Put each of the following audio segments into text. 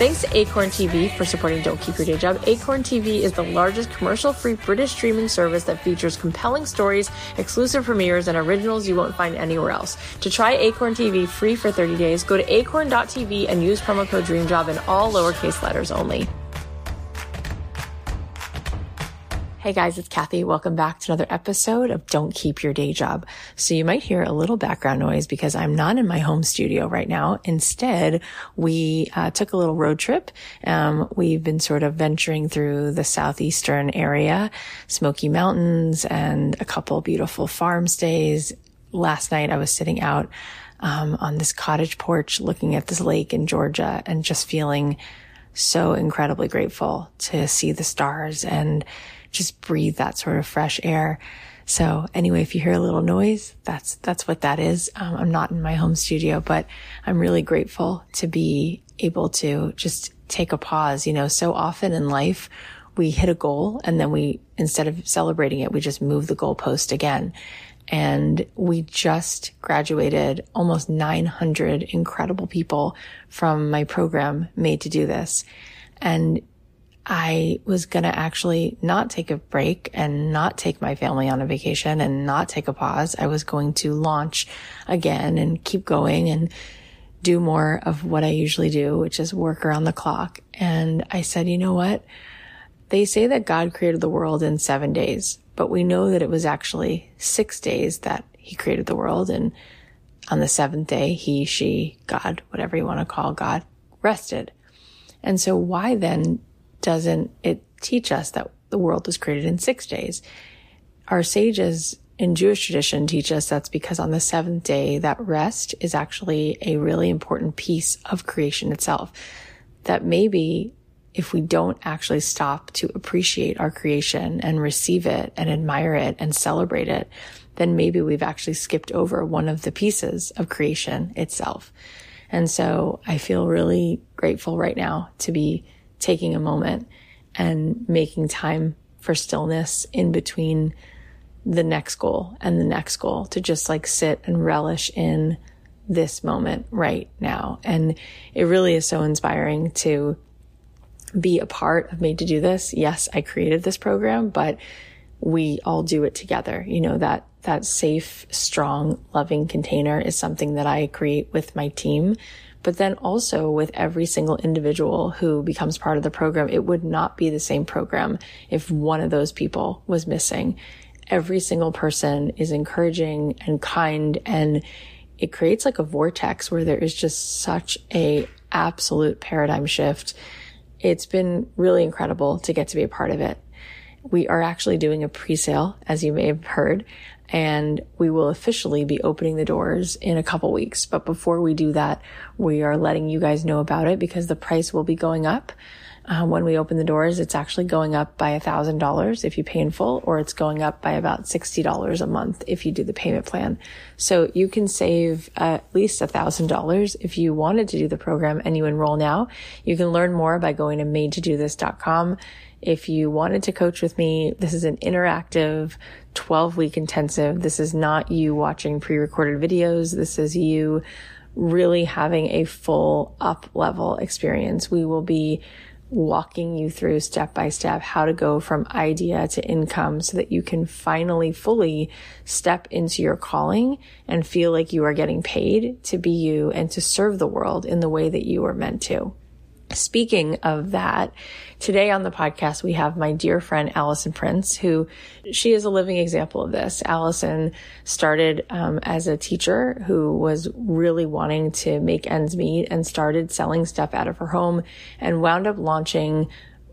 Thanks to Acorn TV for supporting Don't Keep Your Day Job. Acorn TV is the largest commercial free British streaming service that features compelling stories, exclusive premieres, and originals you won't find anywhere else. To try Acorn TV free for 30 days, go to acorn.tv and use promo code DREAMJOB in all lowercase letters only. Hey guys, it's Cathy. Welcome back to another episode of Don't Keep Your Day Job. So you might hear a little background noise because I'm not in my home studio right now. Instead, we uh, took a little road trip. Um, we've been sort of venturing through the southeastern area, Smoky Mountains and a couple beautiful farm stays. Last night I was sitting out um, on this cottage porch looking at this lake in Georgia and just feeling so incredibly grateful to see the stars and just breathe that sort of fresh air. So anyway, if you hear a little noise, that's, that's what that is. Um, I'm not in my home studio, but I'm really grateful to be able to just take a pause. You know, so often in life, we hit a goal and then we, instead of celebrating it, we just move the goalpost again. And we just graduated almost 900 incredible people from my program made to do this. And I was going to actually not take a break and not take my family on a vacation and not take a pause. I was going to launch again and keep going and do more of what I usually do, which is work around the clock. And I said, you know what? They say that God created the world in seven days, but we know that it was actually six days that he created the world. And on the seventh day, he, she, God, whatever you want to call God, rested. And so why then doesn't it teach us that the world was created in six days? Our sages in Jewish tradition teach us that's because on the seventh day, that rest is actually a really important piece of creation itself. That maybe if we don't actually stop to appreciate our creation and receive it and admire it and celebrate it, then maybe we've actually skipped over one of the pieces of creation itself. And so I feel really grateful right now to be taking a moment and making time for stillness in between the next goal and the next goal to just like sit and relish in this moment right now. And it really is so inspiring to be a part of Made to Do This. Yes, I created this program, but we all do it together. You know, that, that safe, strong, loving container is something that I create with my team but then also with every single individual who becomes part of the program, it would not be the same program if one of those people was missing. Every single person is encouraging and kind and it creates like a vortex where there is just such a absolute paradigm shift. It's been really incredible to get to be a part of it. We are actually doing a pre-sale, as you may have heard, and we will officially be opening the doors in a couple weeks. But before we do that, we are letting you guys know about it because the price will be going up. Uh, when we open the doors, it's actually going up by a thousand dollars if you pay in full, or it's going up by about sixty dollars a month if you do the payment plan. So you can save at least a thousand dollars if you wanted to do the program and you enroll now. You can learn more by going to madetodothis.com. If you wanted to coach with me, this is an interactive 12 week intensive. This is not you watching pre-recorded videos. This is you really having a full up level experience. We will be walking you through step by step how to go from idea to income so that you can finally fully step into your calling and feel like you are getting paid to be you and to serve the world in the way that you are meant to. Speaking of that, today on the podcast, we have my dear friend Alison Prince, who she is a living example of this. Alison started um, as a teacher who was really wanting to make ends meet and started selling stuff out of her home and wound up launching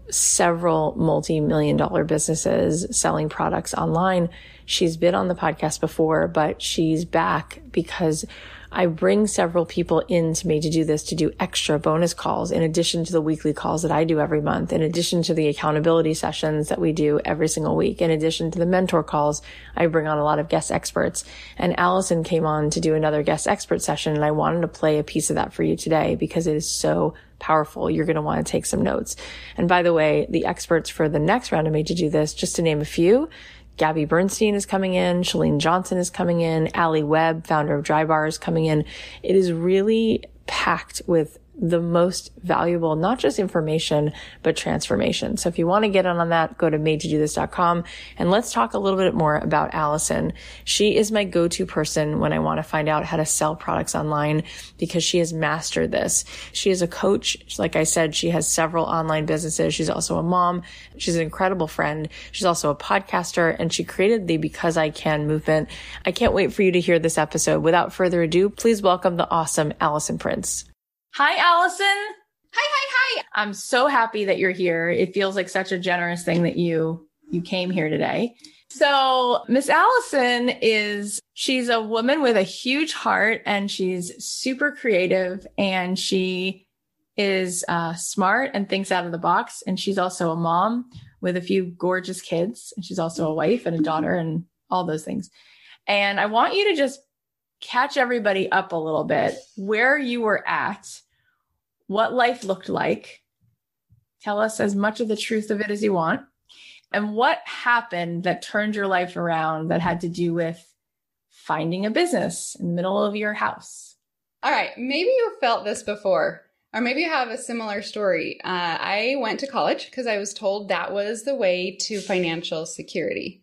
several multi-million dollar businesses selling products online. She's been on the podcast before, but she's back because I bring several people in to me to do this, to do extra bonus calls in addition to the weekly calls that I do every month, in addition to the accountability sessions that we do every single week, in addition to the mentor calls. I bring on a lot of guest experts and Alison came on to do another guest expert session and I wanted to play a piece of that for you today because it is so powerful. You're going to want to take some notes. And by the way, the experts for the next round of Made to Do This, just to name a few, Gabby Bernstein is coming in. Chalene Johnson is coming in. Alli Webb, founder of Drybar is coming in. It is really packed with the most valuable, not just information, but transformation. So if you want to get in on that, go to madetodothis.com and let's talk a little bit more about Alison. She is my go-to person when I want to find out how to sell products online because she has mastered this. She is a coach. Like I said, she has several online businesses. She's also a mom. She's an incredible friend. She's also a podcaster and she created the Because I Can movement. I can't wait for you to hear this episode. Without further ado, please welcome the awesome Alison Prince. Hi, Alison. Hi, hi, hi. I'm so happy that you're here. It feels like such a generous thing that you you came here today. So, Miss Alison is she's a woman with a huge heart and she's super creative and she is uh, smart and thinks out of the box. And she's also a mom with a few gorgeous kids. And she's also a wife and a daughter and all those things. And I want you to just catch everybody up a little bit where you were at what life looked like. Tell us as much of the truth of it as you want. And what happened that turned your life around that had to do with finding a business in the middle of your house? All right. Maybe you felt this before, or maybe you have a similar story. Uh, I went to college because I was told that was the way to financial security.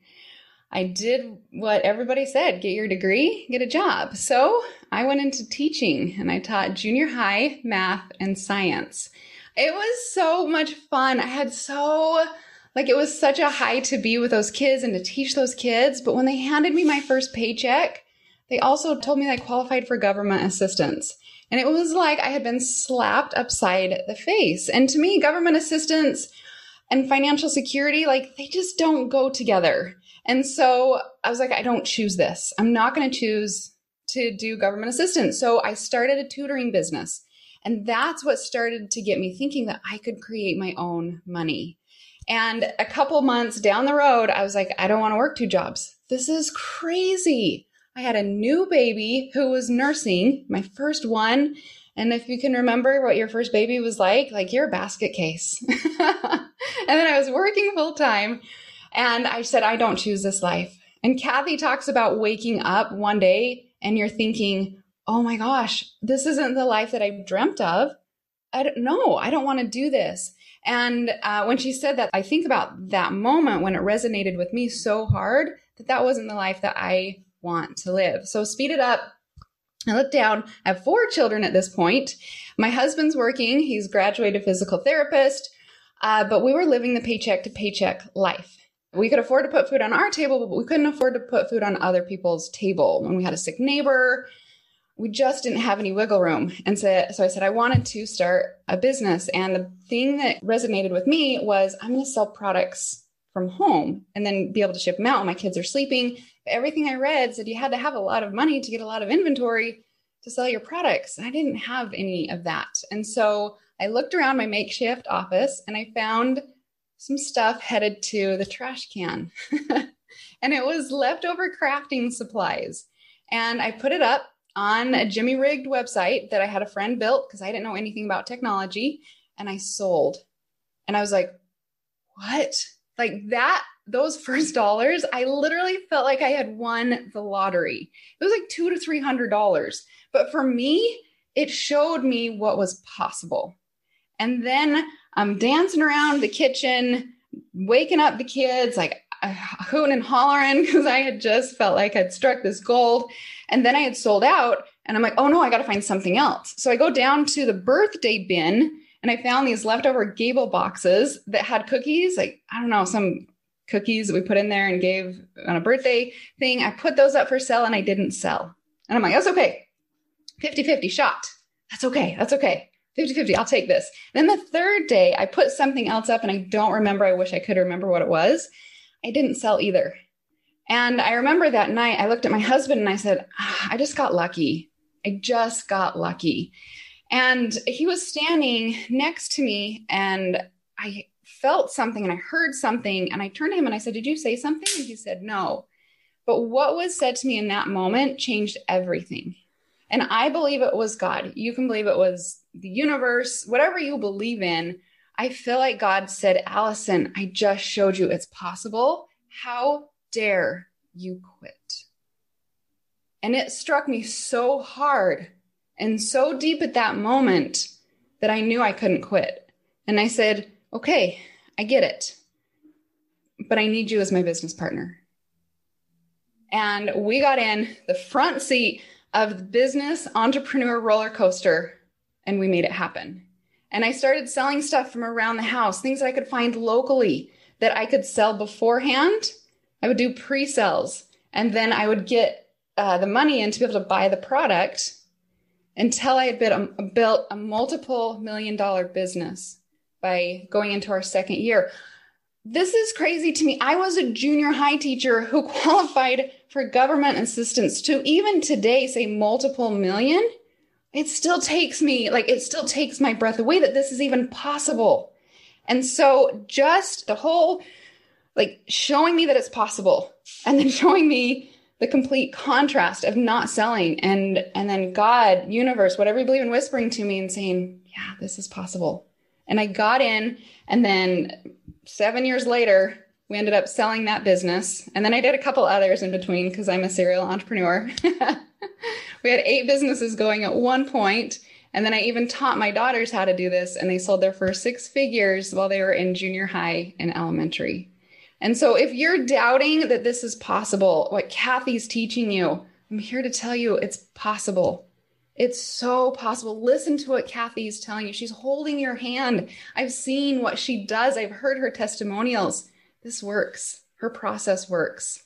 I did what everybody said get your degree, get a job. So I went into teaching and I taught junior high math and science. It was so much fun. I had so, like, it was such a high to be with those kids and to teach those kids. But when they handed me my first paycheck, they also told me that I qualified for government assistance. And it was like I had been slapped upside the face. And to me, government assistance and financial security, like, they just don't go together. And so I was like, I don't choose this. I'm not going to choose to do government assistance. So I started a tutoring business. And that's what started to get me thinking that I could create my own money. And a couple months down the road, I was like, I don't want to work two jobs. This is crazy. I had a new baby who was nursing, my first one. And if you can remember what your first baby was like, like you're a basket case. and then I was working full time and I said, I don't choose this life. And Cathy talks about waking up one day and you're thinking, oh my gosh, this isn't the life that I've dreamt of. I don't know. I don't want to do this. And uh, when she said that, I think about that moment when it resonated with me so hard that that wasn't the life that I want to live. So speed it up. I look down. I have four children at this point. My husband's working. He's graduated physical therapist. Uh, but we were living the paycheck to paycheck life. We could afford to put food on our table, but we couldn't afford to put food on other people's table. When we had a sick neighbor, we just didn't have any wiggle room. And so, so I said, I wanted to start a business. And the thing that resonated with me was I'm going to sell products from home and then be able to ship them out when my kids are sleeping. Everything I read said you had to have a lot of money to get a lot of inventory to sell your products. I didn't have any of that. And so I looked around my makeshift office and I found some stuff headed to the trash can. and it was leftover crafting supplies. And I put it up on a Jimmy rigged website that I had a friend built because I didn't know anything about technology. And I sold. And I was like, what? Like that, those first dollars, I literally felt like I had won the lottery. It was like two to three hundred dollars. But for me, it showed me what was possible. And then I'm dancing around the kitchen, waking up the kids, like uh, hooting and hollering because I had just felt like I'd struck this gold. And then I had sold out, and I'm like, oh no, I got to find something else. So I go down to the birthday bin and I found these leftover gable boxes that had cookies, like, I don't know, some cookies that we put in there and gave on a birthday thing. I put those up for sale and I didn't sell. And I'm like, that's okay. 50 50 shot. That's okay. That's okay. 50 50, I'll take this. Then the third day, I put something else up and I don't remember. I wish I could remember what it was. I didn't sell either. And I remember that night, I looked at my husband and I said, ah, I just got lucky. I just got lucky. And he was standing next to me and I felt something and I heard something. And I turned to him and I said, Did you say something? And he said, No. But what was said to me in that moment changed everything. And I believe it was God. You can believe it was the universe, whatever you believe in. I feel like God said, Alison, I just showed you it's possible. How dare you quit? And it struck me so hard and so deep at that moment that I knew I couldn't quit. And I said, okay, I get it, but I need you as my business partner. And we got in the front seat of the business entrepreneur roller coaster and we made it happen. And I started selling stuff from around the house, things that I could find locally that I could sell beforehand. I would do pre sales and then I would get uh, the money in to be able to buy the product until I had a, built a multiple million dollar business by going into our second year. This is crazy to me. I was a junior high teacher who qualified for government assistance to even today say multiple million. It still takes me, like, it still takes my breath away that this is even possible. And so, just the whole, like, showing me that it's possible and then showing me the complete contrast of not selling and and then God, universe, whatever you believe in whispering to me and saying, "Yeah, this is possible." And I got in and then 7 years later, we ended up selling that business. And then I did a couple others in between because I'm a serial entrepreneur. we had eight businesses going at one point, and then I even taught my daughters how to do this, and they sold their first six figures while they were in junior high and elementary. And so if you're doubting that this is possible, what Cathy's teaching you, I'm here to tell you it's possible. It's so possible. Listen to what Cathy's telling you. She's holding your hand. I've seen what she does. I've heard her testimonials. This works. Her process works.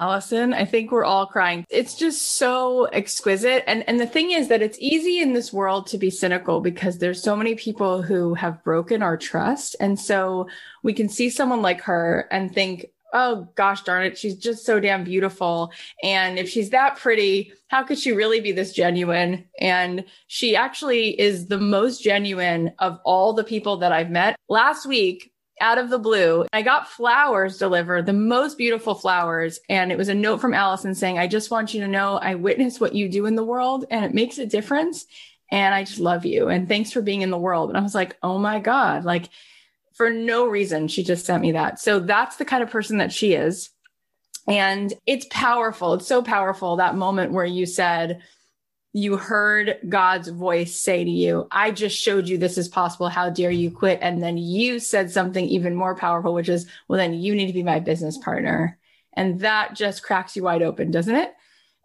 Alison, I think we're all crying. It's just so exquisite. And and the thing is that it's easy in this world to be cynical because there's so many people who have broken our trust. And so we can see someone like her and think, oh gosh darn it, she's just so damn beautiful. And if she's that pretty, how could she really be this genuine? And she actually is the most genuine of all the people that I've met. Last week, out of the blue. I got flowers delivered, the most beautiful flowers. And it was a note from Alison saying, I just want you to know I witness what you do in the world and it makes a difference. And I just love you. And thanks for being in the world. And I was like, oh my God, like for no reason, she just sent me that. So that's the kind of person that she is. And it's powerful. It's so powerful that moment where you said, you heard God's voice say to you, I just showed you this is possible. How dare you quit? And then you said something even more powerful, which is, well, then you need to be my business partner. And that just cracks you wide open, doesn't it?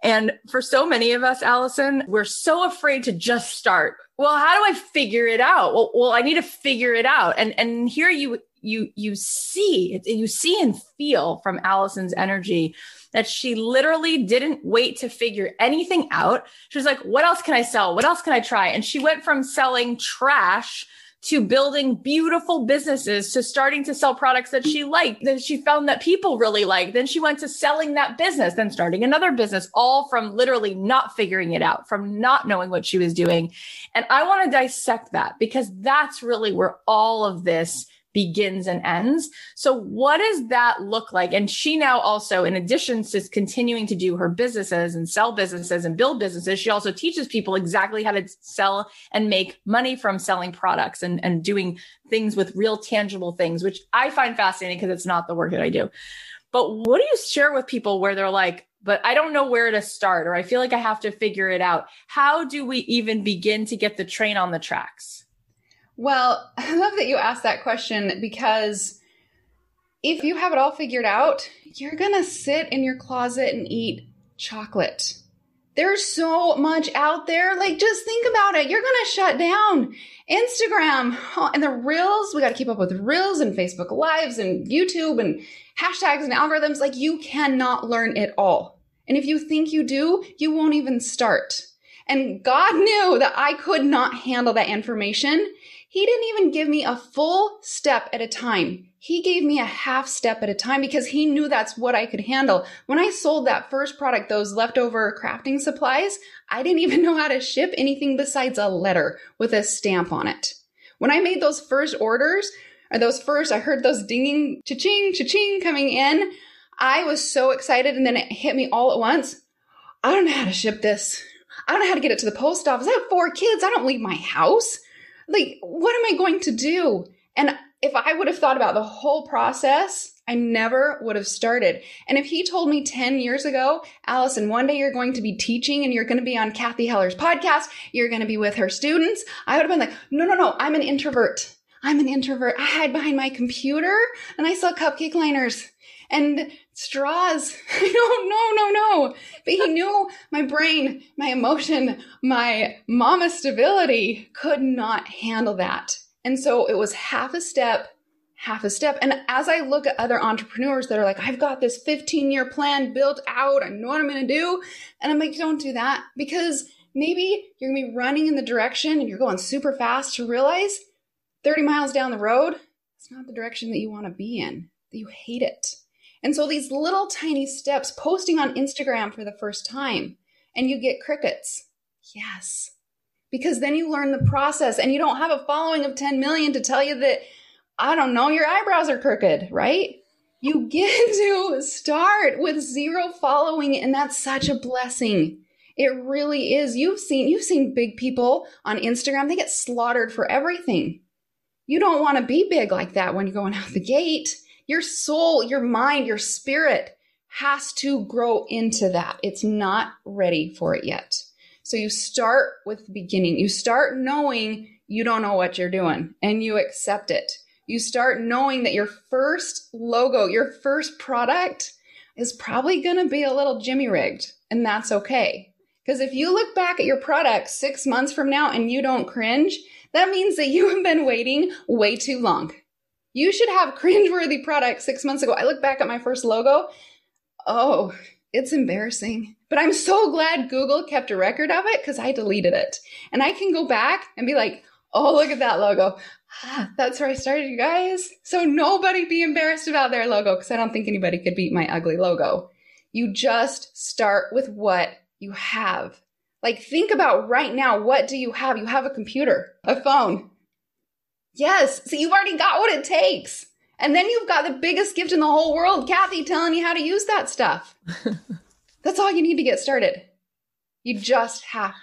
And for so many of us, Alison, we're so afraid to just start. Well, how do I figure it out? Well, well, I need to figure it out. And and here you you you see you see and feel from Alison's energy that she literally didn't wait to figure anything out. She was like, what else can I sell? What else can I try? And she went from selling trash to building beautiful businesses to starting to sell products that she liked, that she found that people really liked. Then she went to selling that business, then starting another business, all from literally not figuring it out, from not knowing what she was doing. And I want to dissect that because that's really where all of this begins and ends. So what does that look like? And she now also, in addition to continuing to do her businesses and sell businesses and build businesses, she also teaches people exactly how to sell and make money from selling products and, and doing things with real tangible things, which I find fascinating because it's not the work that I do. But what do you share with people where they're like, but I don't know where to start, or I feel like I have to figure it out? How do we even begin to get the train on the tracks? Well, I love that you asked that question because if you have it all figured out, you're going to sit in your closet and eat chocolate. There's so much out there. Like, just think about it. You're going to shut down Instagram and the reels. We got to keep up with reels and Facebook lives and YouTube and hashtags and algorithms. Like, you cannot learn it all. And if you think you do, you won't even start. And God knew that I could not handle that information. He didn't even give me a full step at a time. He gave me a half step at a time because he knew that's what I could handle. When I sold that first product, those leftover crafting supplies, I didn't even know how to ship anything besides a letter with a stamp on it. When I made those first orders, or those first, I heard those dinging, cha-ching, cha-ching coming in. I was so excited and then it hit me all at once. I don't know how to ship this. I don't know how to get it to the post office. I have four kids. I don't leave my house like, what am I going to do? And if I would have thought about the whole process, I never would have started. And if he told me 10 years ago, Alison, one day you're going to be teaching and you're going to be on Cathy Heller's podcast, you're going to be with her students, I would have been like, no, no, no, I'm an introvert. I'm an introvert. I hide behind my computer and I sell cupcake liners and straws. no, no, no, no. But he knew my brain, my emotion, my mama stability could not handle that. And so it was half a step, half a step. And as I look at other entrepreneurs that are like, I've got this 15 year plan built out, I know what I'm going to do. And I'm like, don't do that because maybe you're going to be running in the direction and you're going super fast to realize 30 miles down the road, it's not the direction that you want to be in, that you hate it. And so these little tiny steps, posting on Instagram for the first time, and you get crickets. Yes, because then you learn the process and you don't have a following of 10 million to tell you that, I don't know, your eyebrows are crooked, right? You get to start with zero following, and that's such a blessing. It really is. You've seen you've seen big people on Instagram, they get slaughtered for everything. You don't want to be big like that when you're going out the gate. Your soul, your mind, your spirit has to grow into that. It's not ready for it yet. So you start with the beginning. You start knowing you don't know what you're doing and you accept it. You start knowing that your first logo, your first product is probably going to be a little jimmy rigged and that's okay. Because if you look back at your product six months from now and you don't cringe, that means that you have been waiting way too long. You should have cringeworthy product six months ago. I look back at my first logo. Oh, it's embarrassing. But I'm so glad Google kept a record of it because I deleted it. And I can go back and be like, oh, look at that logo. Ah, that's where I started, you guys. So nobody be embarrassed about their logo because I don't think anybody could beat my ugly logo. You just start with what you have. Like, think about right now what do you have? You have a computer, a phone. Yes, so you've already got what it takes. And then you've got the biggest gift in the whole world, Cathy, telling you how to use that stuff. That's all you need to get started. You just have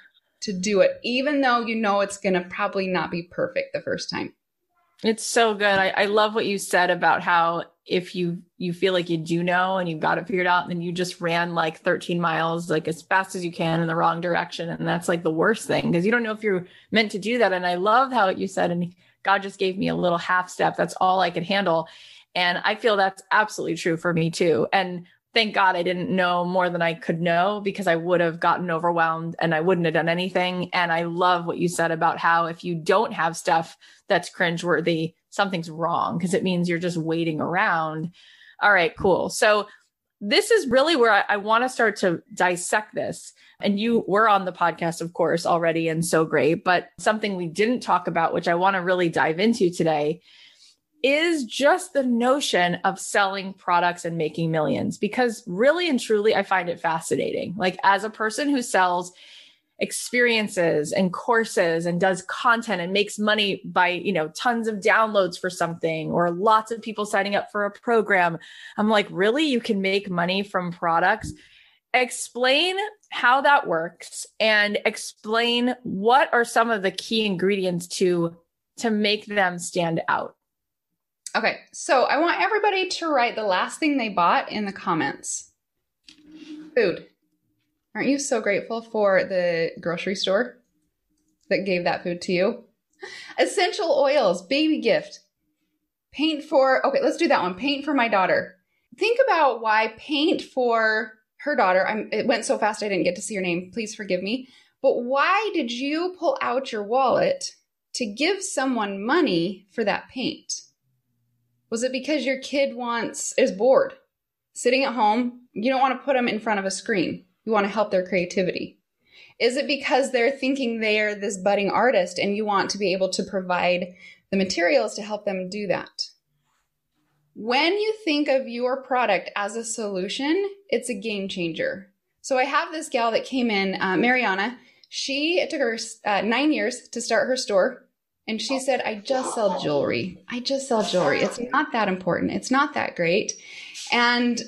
to do it, even though you know it's going to probably not be perfect the first time. It's so good. I, I love what you said about how if you you feel like you do know and you've got it figured out, and then you just ran like 13 miles like as fast as you can in the wrong direction, and that's like the worst thing because you don't know if you're meant to do that. And I love how you said, and God just gave me a little half step. That's all I could handle. And I feel that's absolutely true for me too. And thank God I didn't know more than I could know because I would have gotten overwhelmed and I wouldn't have done anything. And I love what you said about how if you don't have stuff that's cringeworthy, something's wrong because it means you're just waiting around. All right, cool. So this is really where I, I want to start to dissect this. And you were on the podcast, of course, already and so great. But something we didn't talk about, which I want to really dive into today, is just the notion of selling products and making millions because really and truly I find it fascinating. Like as a person who sells experiences and courses and does content and makes money by, you know, tons of downloads for something or lots of people signing up for a program. I'm like, really you can make money from products? Explain how that works and explain what are some of the key ingredients to to make them stand out. Okay, so I want everybody to write the last thing they bought in the comments. Food. Aren't you so grateful for the grocery store that gave that food to you? Essential oils, baby gift. Paint for, okay, let's do that one. Paint for my daughter. Think about why paint for her daughter, I'm, it went so fast I didn't get to see your name. Please forgive me. But why did you pull out your wallet to give someone money for that paint? Was it because your kid wants is bored, sitting at home? You don't want to put them in front of a screen. You want to help their creativity. Is it because they're thinking they're this budding artist and you want to be able to provide the materials to help them do that? When you think of your product as a solution, it's a game changer. So I have this gal that came in, uh, Mariana. She it took her uh, nine years to start her store. And she said, I just sell jewelry. I just sell jewelry. It's not that important. It's not that great. And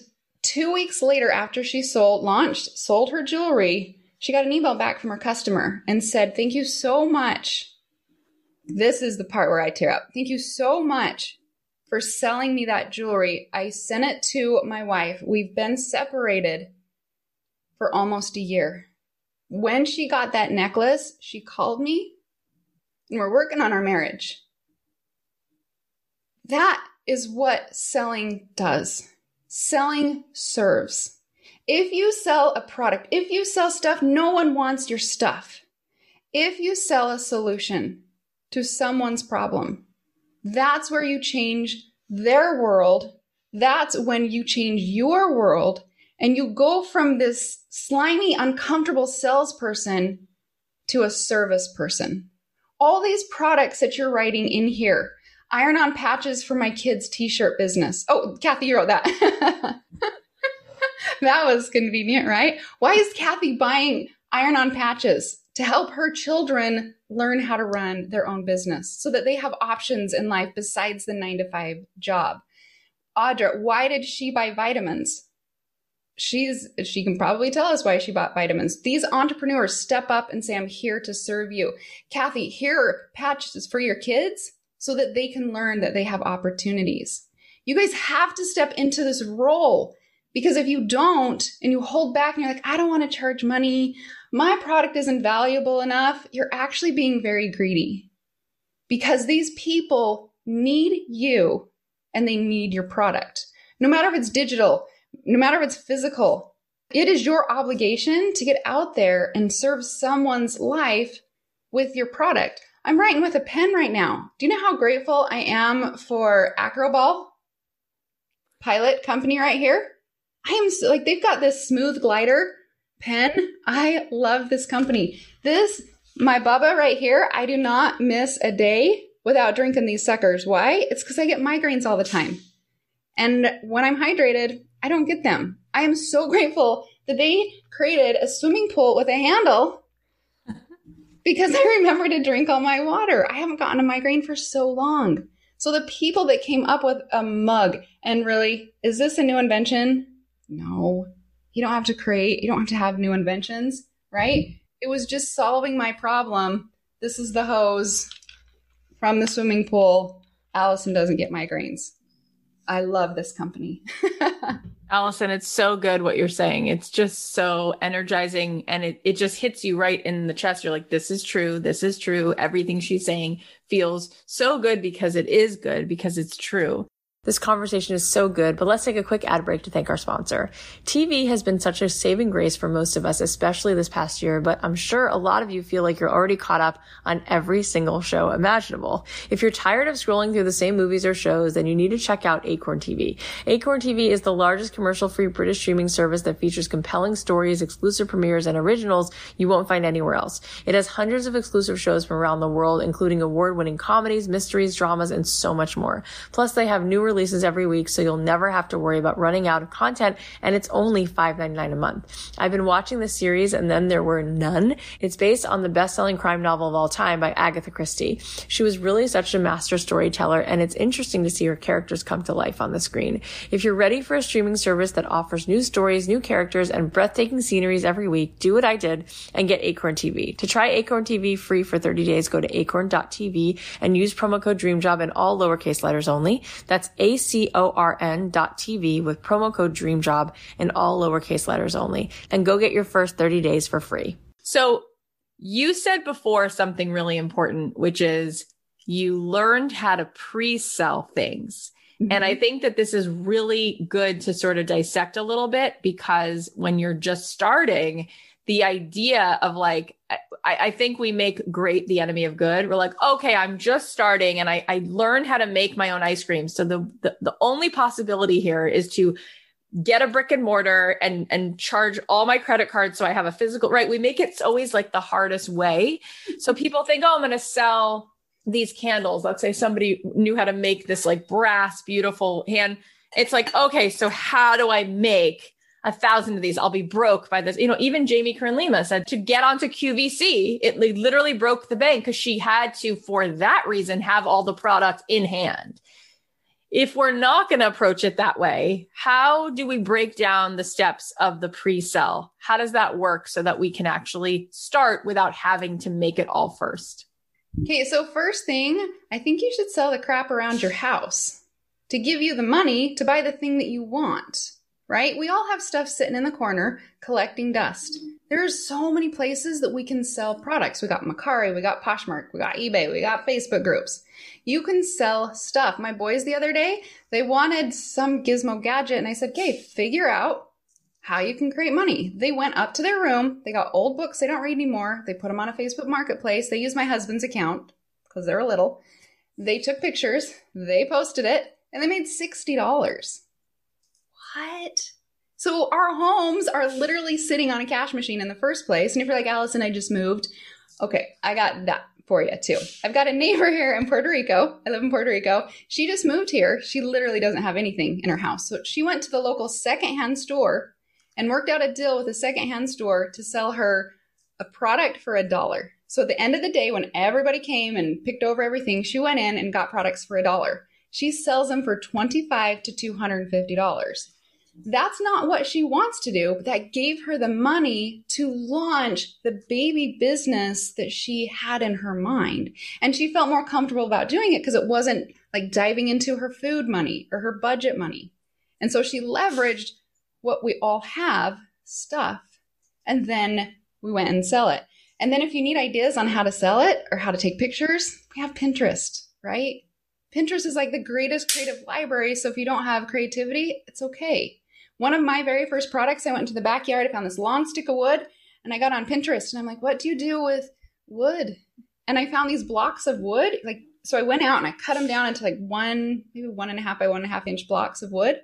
two weeks later, after she sold, launched, sold her jewelry, she got an email back from her customer and said, Thank you so much. This is the part where I tear up. Thank you so much for selling me that jewelry. I sent it to my wife. We've been separated for almost a year. When she got that necklace, she called me and we're working on our marriage. That is what selling does. Selling serves. If you sell a product, if you sell stuff, no one wants your stuff. If you sell a solution to someone's problem, that's where you change their world. That's when you change your world and you go from this slimy, uncomfortable salesperson to a service person. All these products that you're writing in here, iron on patches for my kids' t shirt business. Oh, Cathy, you wrote that. that was convenient, right? Why is Cathy buying iron on patches? To help her children learn how to run their own business so that they have options in life besides the nine to five job. Audra, why did she buy vitamins? she's she can probably tell us why she bought vitamins. These entrepreneurs step up and say, "I'm here to serve you." Cathy, here are patches for your kids so that they can learn that they have opportunities. You guys have to step into this role because if you don't and you hold back and you're like, "I don't want to charge money. My product isn't valuable enough." You're actually being very greedy. Because these people need you and they need your product. No matter if it's digital, no matter if it's physical, it is your obligation to get out there and serve someone's life with your product. I'm writing with a pen right now. Do you know how grateful I am for Acroball pilot company right here? I am so, like, they've got this smooth glider pen. I love this company. This, my Bubba right here, I do not miss a day without drinking these suckers. Why? It's because I get migraines all the time. And when I'm hydrated, I don't get them. I am so grateful that they created a swimming pool with a handle because I remember to drink all my water. I haven't gotten a migraine for so long. So the people that came up with a mug and really, is this a new invention? No. You don't have to create, you don't have to have new inventions, right? It was just solving my problem. This is the hose from the swimming pool. Alison doesn't get migraines. I love this company. Alison, it's so good what you're saying. It's just so energizing and it, it just hits you right in the chest. You're like, this is true. This is true. Everything she's saying feels so good because it is good, because it's true. This conversation is so good, but let's take a quick ad break to thank our sponsor. TV has been such a saving grace for most of us, especially this past year, but I'm sure a lot of you feel like you're already caught up on every single show imaginable. If you're tired of scrolling through the same movies or shows, then you need to check out Acorn TV. Acorn TV is the largest commercial free British streaming service that features compelling stories, exclusive premieres, and originals you won't find anywhere else. It has hundreds of exclusive shows from around the world, including award winning comedies, mysteries, dramas, and so much more. Plus, they have new releases every week, so you'll never have to worry about running out of content, and it's only $5.99 a month. I've been watching the series, and then there were none. It's based on the best-selling crime novel of all time by Agatha Christie. She was really such a master storyteller, and it's interesting to see her characters come to life on the screen. If you're ready for a streaming service that offers new stories, new characters, and breathtaking sceneries every week, do what I did and get Acorn TV. To try Acorn TV free for 30 days, go to acorn.tv and use promo code DREAMJOB in all lowercase letters only. That's C-O-R-N dot TV with promo code DREAMJOB in all lowercase letters only and go get your first 30 days for free. So you said before something really important, which is you learned how to pre-sell things. Mm-hmm. And I think that this is really good to sort of dissect a little bit because when you're just starting, the idea of like I, I, think we make great the enemy of good. We're like, okay, I'm just starting and I, I learned how to make my own ice cream. So the, the the only possibility here is to get a brick and mortar and and charge all my credit cards so I have a physical right. We make it always like the hardest way. So people think, oh, I'm gonna sell these candles. Let's say somebody knew how to make this like brass, beautiful hand. It's like, okay, so how do I make a thousand of these. I'll be broke by this. You know, even Jamie Kern Lima said to get onto QVC, it literally broke the bank because she had to, for that reason, have all the products in hand. If we're not going to approach it that way, how do we break down the steps of the pre sell? How does that work so that we can actually start without having to make it all first? Okay, so first thing, I think you should sell the crap around your house. to give you the money to buy the thing that you want, right? We all have stuff sitting in the corner collecting dust. There's so many places that we can sell products. We got Mercari, we got Poshmark, we got eBay, we got Facebook groups. You can sell stuff. My boys the other day, they wanted some gizmo gadget, and I said, okay, figure out how you can create money. They went up to their room, they got old books they don't read anymore, they put them on a Facebook marketplace, they used my husband's account because they're little. They took pictures, they posted it, and they made $60. What? So our homes are literally sitting on a cash machine in the first place. And if you're like, Alison, I just moved. Okay, I got that for you too. I've got a neighbor here in Puerto Rico. I live in Puerto Rico. She just moved here. She literally doesn't have anything in her house. So she went to the local secondhand store and worked out a deal with a secondhand store to sell her a product for a dollar. So at the end of the day, when everybody came and picked over everything, she went in and got products for a dollar. She sells them for $25 to $250. That's not what she wants to do, but that gave her the money to launch the baby business that she had in her mind. And she felt more comfortable about doing it because it wasn't like diving into her food money or her budget money. And so she leveraged what we all have stuff and then we went and sell it. And then if you need ideas on how to sell it or how to take pictures, we have Pinterest, right? Pinterest is like the greatest creative library. So if you don't have creativity, it's okay. One of my very first products, I went into the backyard, I found this long stick of wood, and I got on Pinterest and I'm like, what do you do with wood? And I found these blocks of wood. Like, so I went out and I cut them down into like one, maybe one and a half by one and a half inch blocks of wood.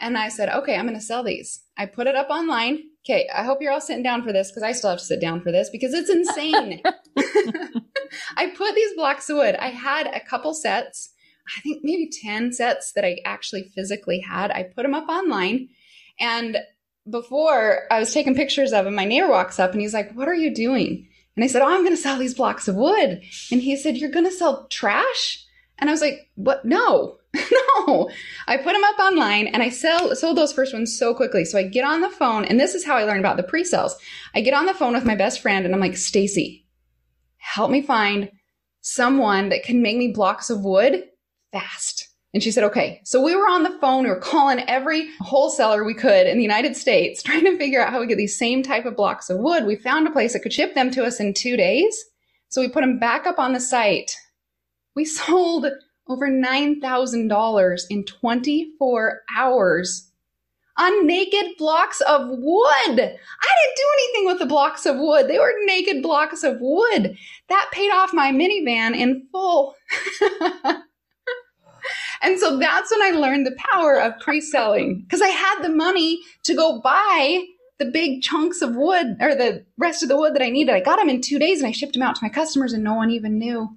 And I said, okay, I'm going to sell these. I put it up online. Okay, I hope you're all sitting down for this because I still have to sit down for this because it's insane. I put these blocks of wood. I had a couple sets, I think maybe 10 sets that I actually physically had. I put them up online and before I was taking pictures of him, my neighbor walks up and he's like, What are you doing? And I said, Oh, I'm going to sell these blocks of wood. And he said, You're going to sell trash? And I was like, What? No, no. I put them up online and I sell, sold those first ones so quickly. So I get on the phone, and this is how I learned about the pre sales. I get on the phone with my best friend and I'm like, Stacy, help me find someone that can make me blocks of wood fast. And she said, okay. So we were on the phone. We were calling every wholesaler we could in the United States, trying to figure out how we get these same type of blocks of wood. We found a place that could ship them to us in two days. So we put them back up on the site. We sold over $9,000 in 24 hours on naked blocks of wood. I didn't do anything with the blocks of wood. They were naked blocks of wood. That paid off my minivan in full. And so that's when I learned the power of pre selling because I had the money to go buy the big chunks of wood or the rest of the wood that I needed. I got them in two days and I shipped them out to my customers and no one even knew.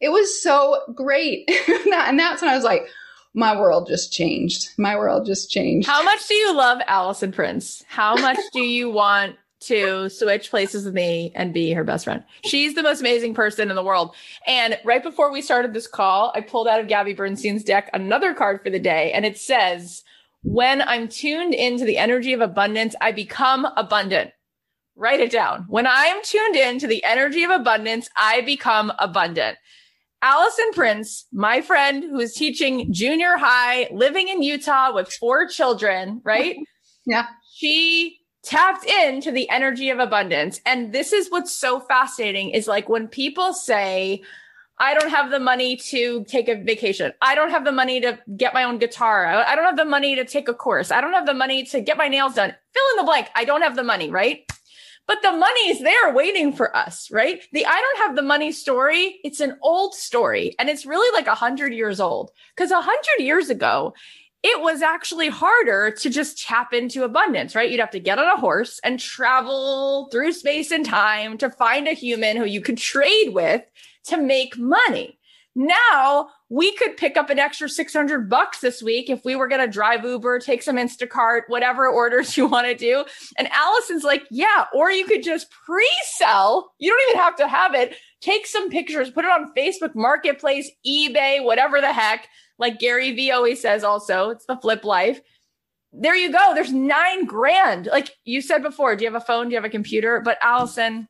It was so great. and that's when I was like, my world just changed. My world just changed. How much do you love Alison Prince? How much do you want to switch places with me and be her best friend. She's the most amazing person in the world. And right before we started this call, I pulled out of Gabby Bernstein's deck another card for the day, and it says, When I'm tuned into the energy of abundance, I become abundant. Write it down. When I am tuned into the energy of abundance, I become abundant. Alison Prince, my friend who is teaching junior high, living in Utah with four children, right? yeah. She tapped into the energy of abundance. And this is what's so fascinating is like when people say, I don't have the money to take a vacation. I don't have the money to get my own guitar. I don't have the money to take a course. I don't have the money to get my nails done. Fill in the blank. I don't have the money, right? But the money is there waiting for us, right? The I don't have the money story, it's an old story and it's really like a hundred years old. Cause a hundred years ago, it was actually harder to just tap into abundance, right? You'd have to get on a horse and travel through space and time to find a human who you could trade with to make money. Now we could pick up an extra 600 bucks this week if we were going to drive Uber, take some Instacart, whatever orders you want to do. And Alison's like, yeah, or you could just pre sell. You don't even have to have it. Take some pictures, put it on Facebook Marketplace, eBay, whatever the heck like Gary Vee always says, also, it's the flip life. There you go. There's nine grand. Like you said before, do you have a phone? Do you have a computer? But Alison,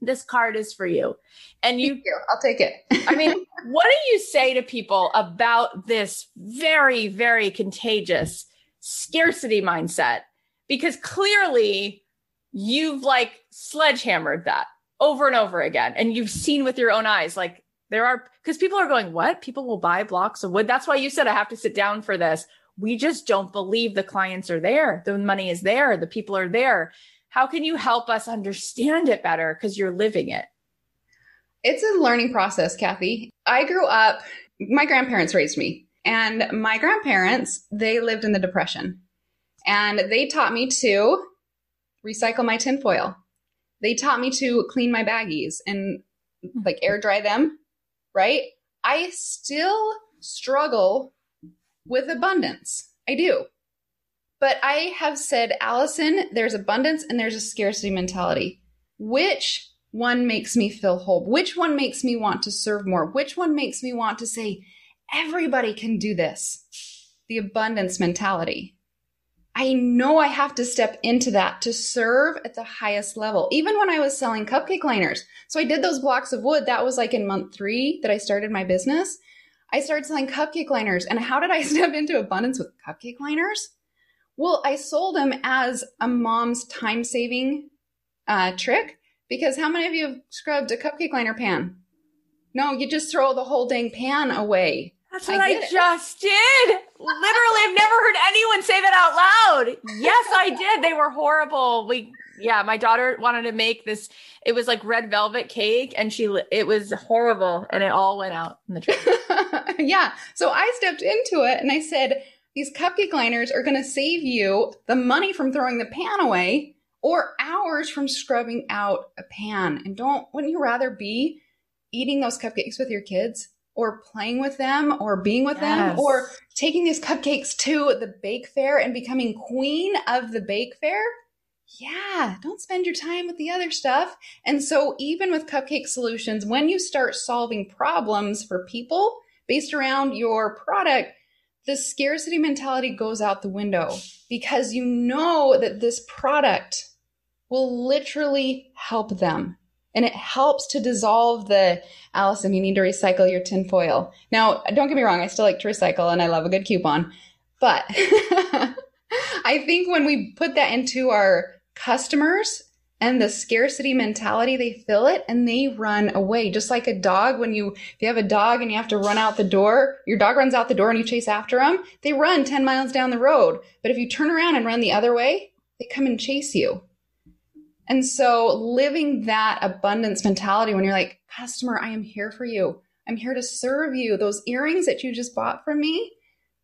this card is for you. And you, you. I'll take it. I mean, what do you say to people about this very, very contagious scarcity mindset? Because clearly you've like sledgehammered that over and over again. And you've seen with your own eyes, like there are, because people are going, what? People will buy blocks of wood. That's why you said I have to sit down for this. We just don't believe the clients are there. The money is there. The people are there. How can you help us understand it better? Because you're living it. It's a learning process, Cathy. I grew up, my grandparents raised me, and my grandparents, they lived in the Depression. And they taught me to recycle my tinfoil. They taught me to clean my baggies and like air dry them, right? I still struggle with abundance. I do. But I have said, Alison, there's abundance and there's a scarcity mentality. Which one makes me feel whole? Which one makes me want to serve more? Which one makes me want to say, everybody can do this? The abundance mentality. I know I have to step into that to serve at the highest level. Even when I was selling cupcake liners. So I did those blocks of wood. That was like in month three that I started my business. I started selling cupcake liners. And how did I step into abundance with cupcake liners? Well, I sold them as a mom's time saving uh, trick because how many of you have scrubbed a cupcake liner pan? No, you just throw the whole dang pan away. That's what I, I just did. Literally, I've never heard anyone say that out loud. Yes, I did. They were horrible. We, yeah, my daughter wanted to make this. It was like red velvet cake, and she, it was horrible, and it all went out in the trash. yeah. So I stepped into it, and I said, "These cupcake liners are going to save you the money from throwing the pan away, or hours from scrubbing out a pan. And don't, wouldn't you rather be eating those cupcakes with your kids?" Or playing with them or being with yes. them or taking these cupcakes to the bake fair and becoming queen of the bake fair. Yeah, don't spend your time with the other stuff. And so, even with Cupcake Solutions, when you start solving problems for people based around your product, the scarcity mentality goes out the window because you know that this product will literally help them and it helps to dissolve the Alison, you need to recycle your tinfoil. Now, don't get me wrong, I still like to recycle and I love a good coupon. But I think when we put that into our customers and the scarcity mentality, they feel it and they run away. Just like a dog, when you, if you have a dog and you have to run out the door, your dog runs out the door and you chase after them, they run 10 miles down the road. But if you turn around and run the other way, they come and chase you. And so living that abundance mentality when you're like, customer, I am here for you. I'm here to serve you. Those earrings that you just bought from me,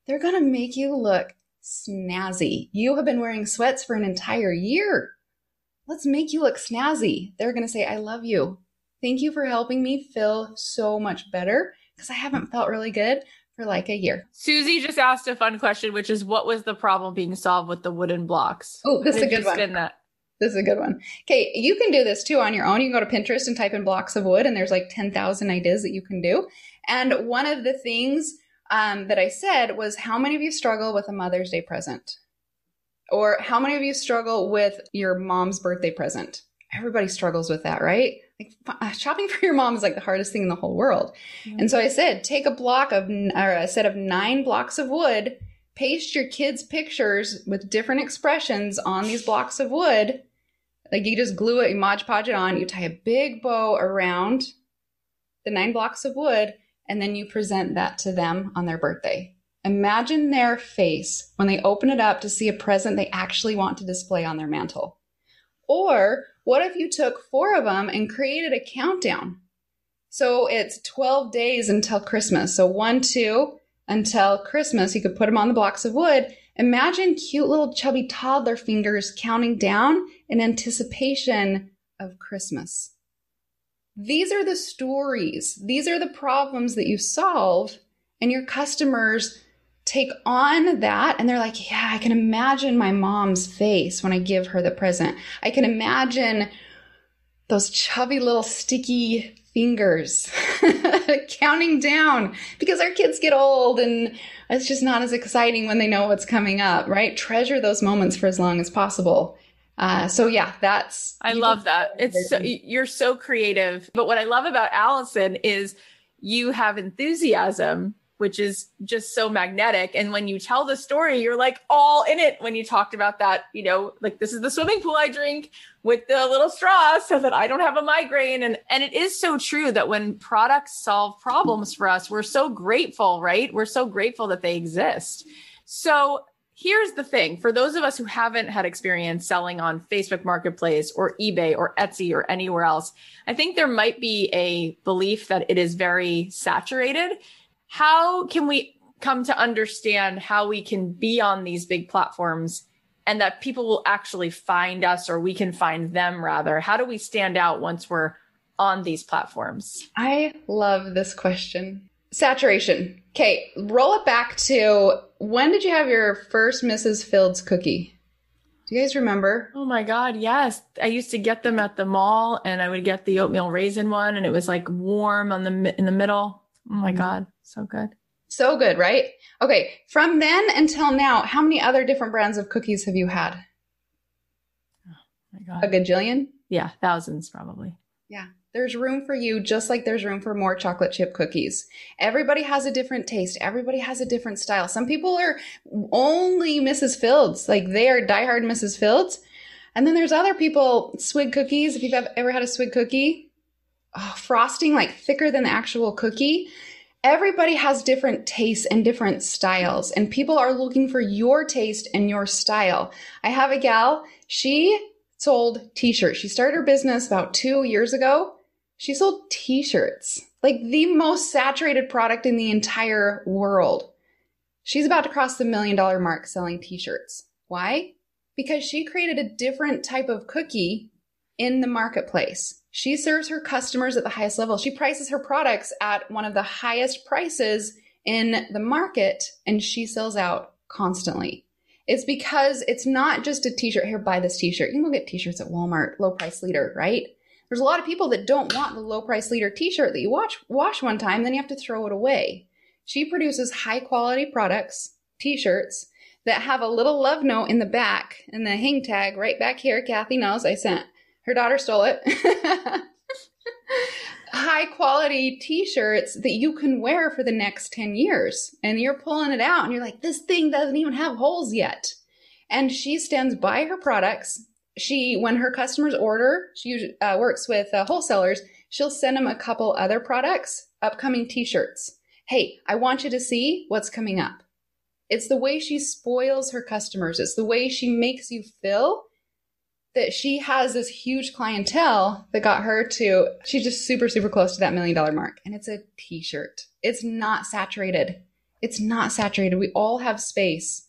they're going to make you look snazzy. You have been wearing sweats for an entire year. Let's make you look snazzy. They're going to say, I love you. Thank you for helping me feel so much better because I haven't felt really good for like a year. Susie just asked a fun question, which is what was the problem being solved with the wooden blocks? Oh, this is a good one. That? This is a good one. Okay, you can do this too on your own. You can go to Pinterest and type in blocks of wood, and there's like 10,000 ideas that you can do. And one of the things um, that I said was how many of you struggle with a Mother's Day present? Or how many of you struggle with your mom's birthday present? Everybody struggles with that, right? Like shopping for your mom is like the hardest thing in the whole world. Mm-hmm. And so I said, take a block of, or a set of nine blocks of wood, paste your kids' pictures with different expressions on these blocks of wood, like you just glue it, you Mod Podge it on, you tie a big bow around the nine blocks of wood, and then you present that to them on their birthday. Imagine their face when they open it up to see a present they actually want to display on their mantle. Or what if you took four of them and created a countdown? So it's 12 days until Christmas. So one, two, until Christmas. You could put them on the blocks of wood Imagine cute little chubby toddler fingers counting down in anticipation of Christmas. These are the stories, these are the problems that you solve, and your customers take on that and they're like, Yeah, I can imagine my mom's face when I give her the present. I can imagine those chubby little sticky fingers counting down because our kids get old and it's just not as exciting when they know what's coming up, right? Treasure those moments for as long as possible. Uh, so yeah, that's. I love that. It's so, you're so creative. But what I love about Alison is you have enthusiasm, which is just so magnetic. And when you tell the story, you're like all in it. When you talked about that, you know, like this is the swimming pool I drink with the little straw so that I don't have a migraine. And and it is so true that when products solve problems for us, we're so grateful, right? We're so grateful that they exist. So here's the thing for those of us who haven't had experience selling on Facebook Marketplace or eBay or Etsy or anywhere else, I think there might be a belief that it is very saturated. How can we come to understand how we can be on these big platforms and that people will actually find us or we can find them rather? How do we stand out once we're on these platforms? I love this question. Saturation. Okay, roll it back to when did you have your first Mrs. Fields cookie? Do you guys remember? Oh my God, yes. I used to get them at the mall and I would get the oatmeal raisin one and it was like warm on the in the middle. Oh my mm-hmm. God, so good. So good, right? Okay, from then until now, how many other different brands of cookies have you had? Oh my God. A gajillion? Yeah, thousands probably. Yeah. There's room for you, just like there's room for more chocolate chip cookies. Everybody has a different taste. Everybody has a different style. Some people are only Mrs. Fields, like they are diehard Mrs. Fields. And then there's other people, swig cookies. If you've ever had a swig cookie, oh, frosting like thicker than the actual cookie. Everybody has different tastes and different styles, and people are looking for your taste and your style. I have a gal, she sold t shirts. She started her business about two years ago she sold t shirts, like the most saturated product in the entire world. She's about to cross the million dollar mark selling t shirts. Why? Because she created a different type of cookie in the marketplace. She serves her customers at the highest level. She prices her products at one of the highest prices in the market and she sells out constantly. It's because it's not just a t shirt. Here, buy this t shirt. You can go get t shirts at Walmart, low price leader, right? There's a lot of people that don't want the low price leader t-shirt that you watch, wash one time, then you have to throw it away. She produces high quality products, t-shirts that have a little love note in the back and the hang tag right back here. Cathy knows I sent her daughter stole it. high quality t-shirts that you can wear for the next 10 years. And you're pulling it out and you're like, this thing doesn't even have holes yet. And she stands by her products she when her customers order she uh, works with uh, wholesalers she'll send them a couple other products upcoming t-shirts hey i want you to see what's coming up it's the way she spoils her customers it's the way she makes you feel that she has this huge clientele that got her to she's just super super close to that million dollar mark and it's a t-shirt it's not saturated it's not saturated we all have space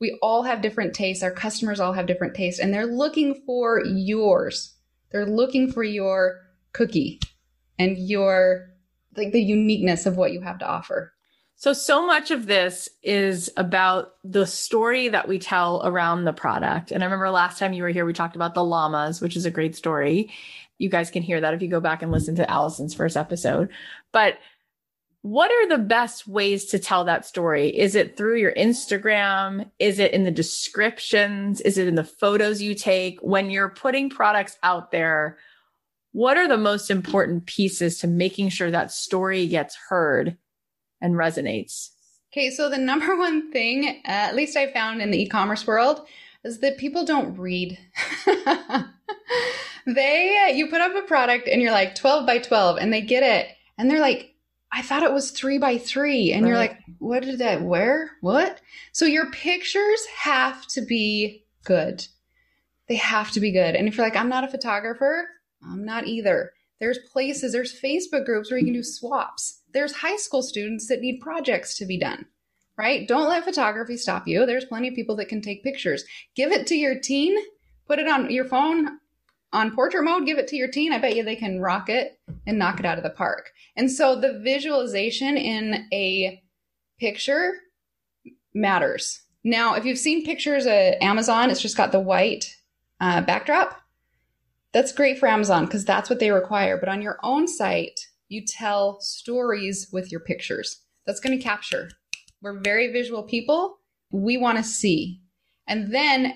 we all have different tastes. Our customers all have different tastes, and they're looking for yours. They're looking for your cookie and your like the uniqueness of what you have to offer. So, so much of this is about the story that we tell around the product. And I remember last time you were here, we talked about the llamas, which is a great story. You guys can hear that if you go back and listen to Alison's first episode. But what are the best ways to tell that story? Is it through your Instagram? Is it in the descriptions? Is it in the photos you take? When you're putting products out there, what are the most important pieces to making sure that story gets heard and resonates? Okay, so the number one thing, uh, at least I found in the e commerce world, is that people don't read. they, you put up a product and you're like 12 by 12 and they get it and they're like, I thought it was three by three. And right. you're like, what did that, where, what? So your pictures have to be good. They have to be good. And if you're like, I'm not a photographer, I'm not either. There's places, there's Facebook groups where you can do swaps. There's high school students that need projects to be done, right? Don't let photography stop you. There's plenty of people that can take pictures. Give it to your teen, put it on your phone on portrait mode, give it to your teen. I bet you they can rock it and knock it out of the park. And so the visualization in a picture matters. Now, if you've seen pictures at Amazon, it's just got the white uh, backdrop. That's great for Amazon because that's what they require. But on your own site, you tell stories with your pictures. That's going to capture. We're very visual people. We want to see. And then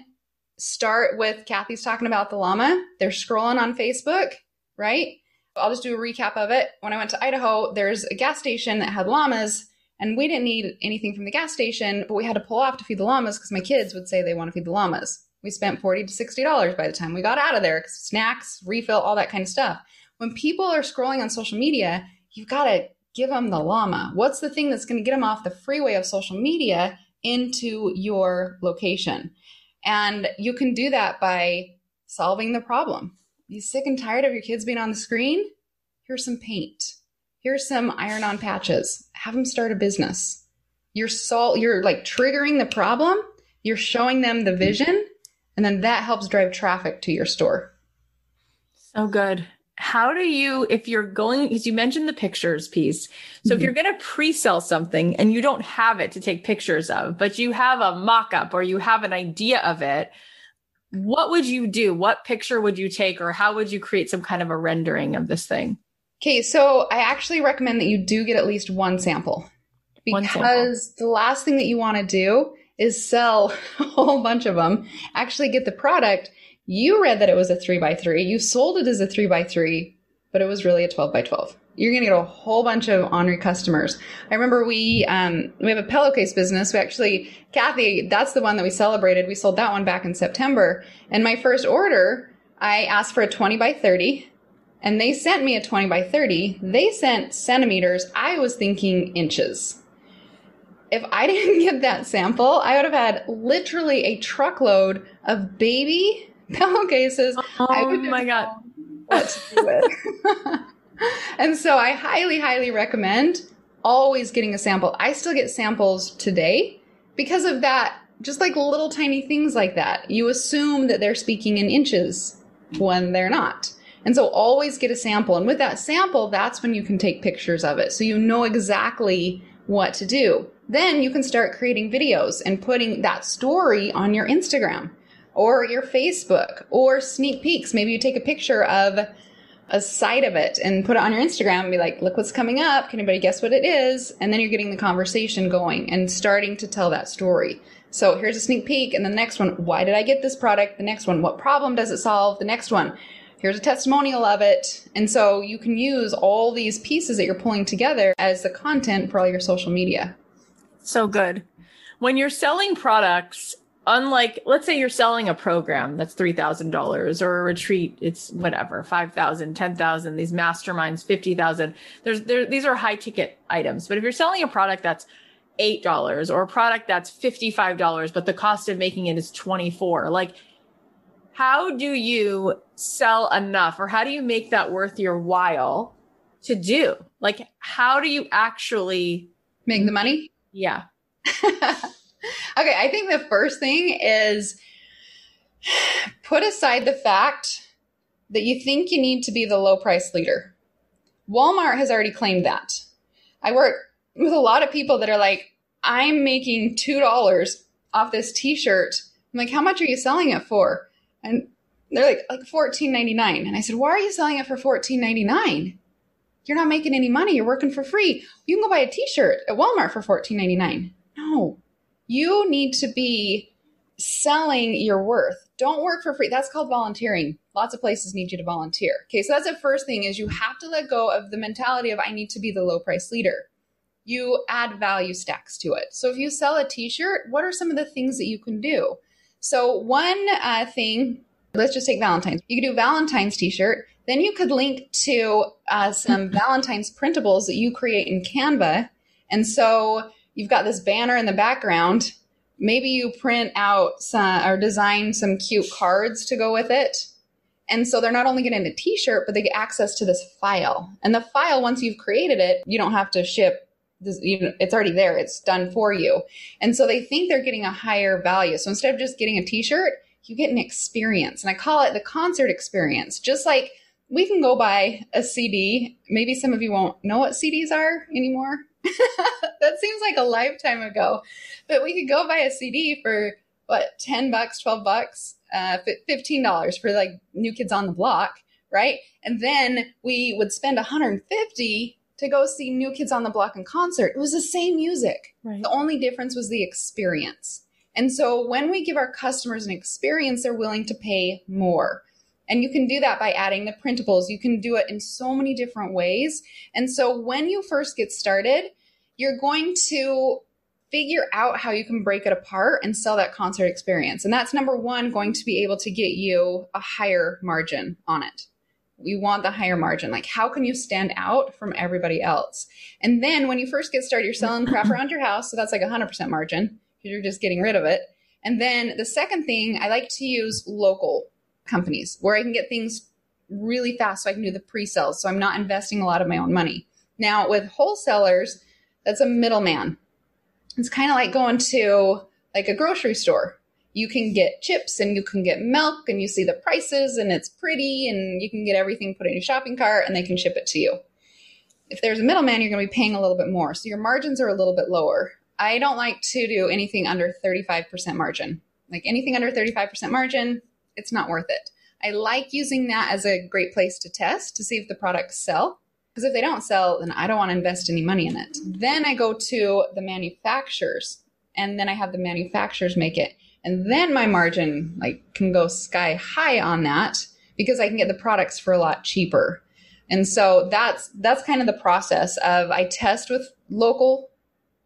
start with Cathy's talking about the llama. They're scrolling on Facebook, right? I'll just do a recap of it. When I went to Idaho, there's a gas station that had llamas, and we didn't need anything from the gas station, but we had to pull off to feed the llamas because my kids would say they want to feed the llamas. We spent 40 to $60 by the time we got out of there, snacks, refill, all that kind of stuff. When people are scrolling on social media, you've got to give them the llama. What's the thing that's going to get them off the freeway of social media into your location? And you can do that by solving the problem. You sick and tired of your kids being on the screen? Here's some paint. Here's some iron on patches. Have them start a business. You're sol- you're like triggering the problem, you're showing them the vision, and then that helps drive traffic to your store. So good. How do you, if you're going, because you mentioned the pictures piece. So mm-hmm. if you're going to pre sell something and you don't have it to take pictures of, but you have a mock up or you have an idea of it, what would you do? What picture would you take or how would you create some kind of a rendering of this thing? Okay, so I actually recommend that you do get at least one sample because sample. the last thing that you want to do is sell a whole bunch of them, actually get the product. You read that it was a three by three, you sold it as a three by three, but it was really a 12 by 12 you're going to get a whole bunch of ornery customers. I remember we um, we have a pillowcase business. We actually, Cathy, that's the one that we celebrated. We sold that one back in September. And my first order, I asked for a 20 by 30, and they sent me a 20 by 30. They sent centimeters. I was thinking inches. If I didn't get that sample, I would have had literally a truckload of baby pillowcases. Oh my god! What to do with. and so I highly, highly recommend always getting a sample. I still get samples today because of that, just like little tiny things like that. You assume that they're speaking in inches when they're not. And so always get a sample. And with that sample, that's when you can take pictures of it. So you know exactly what to do. Then you can start creating videos and putting that story on your Instagram or your Facebook or sneak peeks. Maybe you take a picture of a side of it and put it on your Instagram and be like, look what's coming up. Can anybody guess what it is? And then you're getting the conversation going and starting to tell that story. So here's a sneak peek. And the next one, why did I get this product? The next one, what problem does it solve? The next one, here's a testimonial of it. And so you can use all these pieces that you're pulling together as the content for all your social media. So good. When you're selling products, unlike let's say you're selling a program that's $3000 or a retreat it's whatever 5000 10000 these masterminds 50000 there's there these are high ticket items. But if you're selling a product that's $8 or a product that's $55 but the cost of making it is 24 like how do you sell enough or how do you make that worth your while to do? Like how do you actually make the money? Yeah okay, I think the first thing is put aside the fact that you think you need to be the low price leader. Walmart has already claimed that. I work with a lot of people that are like, I'm making $2 off this t shirt. I'm like, how much are you selling it for? And they're like, like $14.99. And I said, why are you selling it for $14.99? You're not making any money. You're working for free. You can go buy a t shirt at Walmart for $14.99. No, you need to be selling your worth. Don't work for free. That's called volunteering. Lots of places need you to volunteer. Okay, so that's the first thing is you have to let go of the mentality of I need to be the low price leader. You add value stacks to it. So if you sell a t-shirt, what are some of the things that you can do? So one uh, thing, let's just take Valentine's. You could do Valentine's t-shirt. Then you could link to uh, some Valentine's printables that you create in Canva. And so you've got this banner in the background. Maybe you print out some, or design some cute cards to go with it. And so they're not only getting a t-shirt, but they get access to this file. And the file, once you've created it, you don't have to ship this, it's already there. It's done for you. And so they think they're getting a higher value. So instead of just getting a t-shirt, you get an experience. And I call it the concert experience. Just like we can go buy a CD. Maybe some of you won't know what CDs are anymore. that seems like a lifetime ago. But we could go buy a CD for what, 10 bucks, 12 bucks, uh, $15 for like New Kids on the Block, right? And then we would spend 150 to go see New Kids on the Block in concert. It was the same music. Right. The only difference was the experience. And so when we give our customers an experience, they're willing to pay more. And you can do that by adding the printables. You can do it in so many different ways. And so when you first get started, you're going to figure out how you can break it apart and sell that concert experience. And that's number one, going to be able to get you a higher margin on it. We want the higher margin. Like, how can you stand out from everybody else? And then when you first get started, you're selling crap around your house. So that's like 100% margin because you're just getting rid of it. And then the second thing, I like to use local companies where I can get things really fast so I can do the pre sales. So I'm not investing a lot of my own money. Now, with wholesalers, that's a middleman. It's kind of like going to like a grocery store. You can get chips and you can get milk and you see the prices and it's pretty and you can get everything put in your shopping cart and they can ship it to you. If there's a middleman, you're going to be paying a little bit more. So your margins are a little bit lower. I don't like to do anything under 35% margin. Like anything under 35% margin, it's not worth it. I like using that as a great place to test to see if the products sell. Because if they don't sell, then I don't want to invest any money in it. Then I go to the manufacturers and then I have the manufacturers make it. And then my margin like can go sky high on that because I can get the products for a lot cheaper. And so that's that's kind of the process of I test with local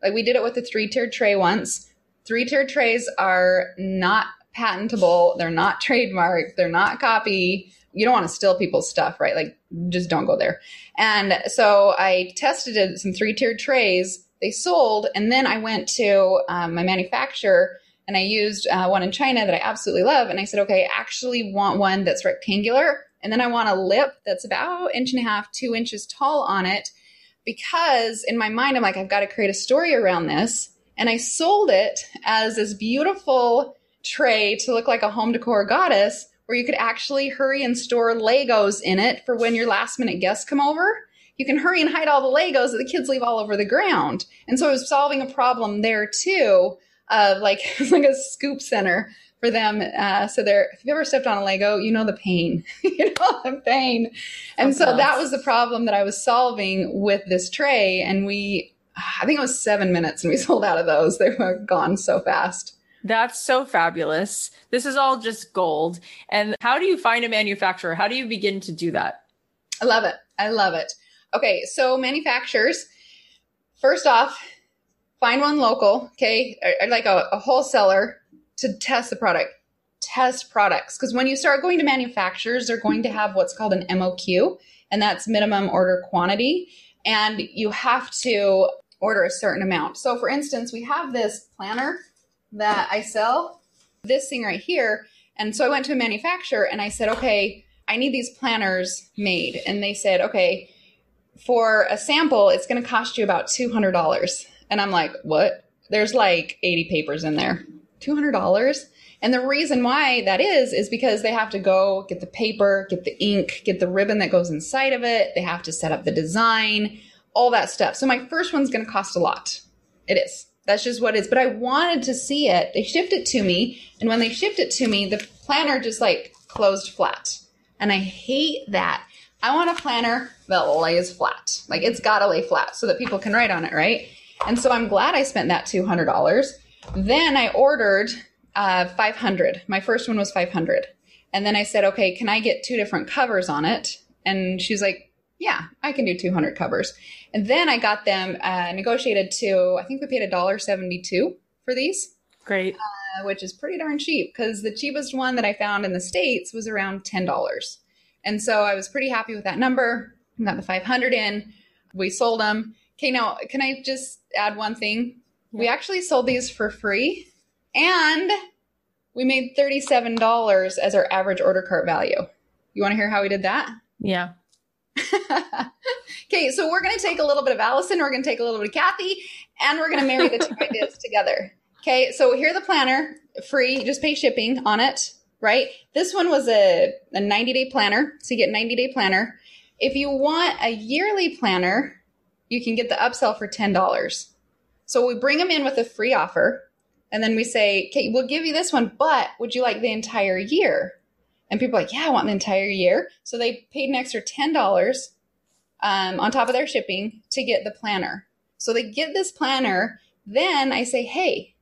like we did it with the three-tiered tray once. Three-tiered trays are not patentable, they're not trademarked, they're not copy you don't want to steal people's stuff, right? Like, just don't go there. And so I tested it, some three tiered trays. They sold, and then I went to um, my manufacturer and I used uh, one in China that I absolutely love. And I said, okay, I actually want one that's rectangular, and then I want a lip that's about inch and a half, two inches tall on it, because in my mind I'm like, I've got to create a story around this. And I sold it as this beautiful tray to look like a home decor goddess where you could actually hurry and store Legos in it for when your last minute guests come over. You can hurry and hide all the Legos that the kids leave all over the ground. And so it was solving a problem there too of like, like a scoop center for them. Uh, so there, if you've ever stepped on a Lego, you know the pain, you know the pain. And That's so that was the problem that I was solving with this tray. And we, I think it was seven minutes and we sold out of those. They were gone so fast. That's so fabulous. This is all just gold. And how do you find a manufacturer? How do you begin to do that? I love it. I love it. Okay, so manufacturers, first off, find one local, okay, or, or like a, a wholesaler to test the product. Test products. Because when you start going to manufacturers, they're going to have what's called an MOQ, and that's minimum order quantity. And you have to order a certain amount. So, for instance, we have this planner that I sell, this thing right here. And so I went to a manufacturer and I said, okay, I need these planners made. And they said, okay, for a sample, it's going to cost you about $200. And I'm like, what? There's like 80 papers in there. $200? And the reason why that is, is because they have to go get the paper, get the ink, get the ribbon that goes inside of it. They have to set up the design, all that stuff. So my first one's going to cost a lot. It is. That's just what it is. But I wanted to see it. They shipped it to me. And when they shipped it to me, the planner just like closed flat. And I hate that. I want a planner that lays flat. Like it's got to lay flat so that people can write on it, right? And so I'm glad I spent that $200. Then I ordered uh, 500. My first one was 500. And then I said, okay, can I get two different covers on it? And she's like, yeah, I can do 200 covers. And then I got them uh, negotiated to, I think we paid a dollar seventy-two for these. Great. Uh, which is pretty darn cheap because the cheapest one that I found in the States was around $10. And so I was pretty happy with that number. I got the 500 in. We sold them. Okay, now can I just add one thing? Yeah. We actually sold these for free and we made $37 as our average order cart value. You want to hear how we did that? Yeah. okay, so we're going to take a little bit of Alison, we're going to take a little bit of Cathy, and we're going to marry the two ideas together. Okay, so here the planner, free, just pay shipping on it, right? This one was a, a 90 day planner, so you get 90 day planner. If you want a yearly planner, you can get the upsell for $10. So we bring them in with a free offer, and then we say, okay, we'll give you this one, but would you like the entire year? And people are like, yeah, I want the entire year. So they paid an extra $10 um, on top of their shipping to get the planner. So they get this planner. Then I say, hey,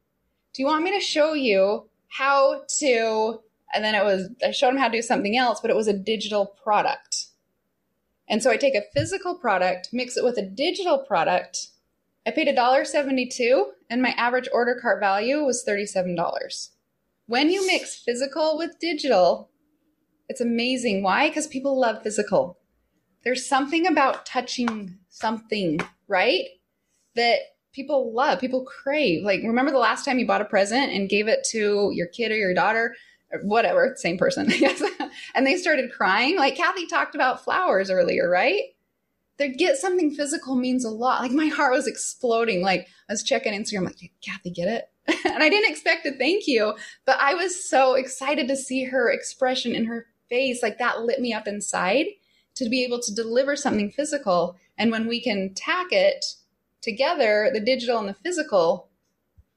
Do you want me to show you how to? And then it was, I showed him how to do something else, but it was a digital product. And so I take a physical product, mix it with a digital product. I paid $1.72 and my average order cart value was $37. When you mix physical with digital, it's amazing. Why? Because people love physical. There's something about touching something, right? That people love, people crave. Like, remember the last time you bought a present and gave it to your kid or your daughter? Uh, whatever, same person, yes. and they started crying. Like Cathy talked about flowers earlier, right? They get something physical means a lot. Like my heart was exploding. Like I was checking Instagram, like, Cathy, get it? and I didn't expect a thank you, but I was so excited to see her expression in her face. Like that lit me up inside to be able to deliver something physical. And when we can tack it together, the digital and the physical,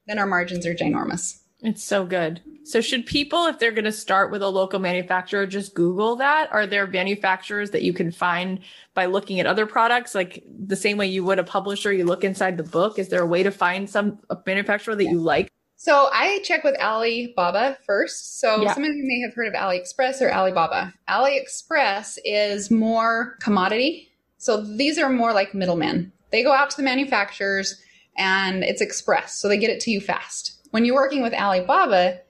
then our margins are ginormous. It's so good. So should people, if they're going to start with a local manufacturer, just Google that? Are there manufacturers that you can find by looking at other products, like the same way you would a publisher? You look inside the book. Is there a way to find some manufacturer that you like? So I check with Alibaba first. So yeah. some of you may have heard of AliExpress or Alibaba. AliExpress is more commodity. So these are more like middlemen. They go out to the manufacturers and it's express. So they get it to you fast when you're working with Alibaba,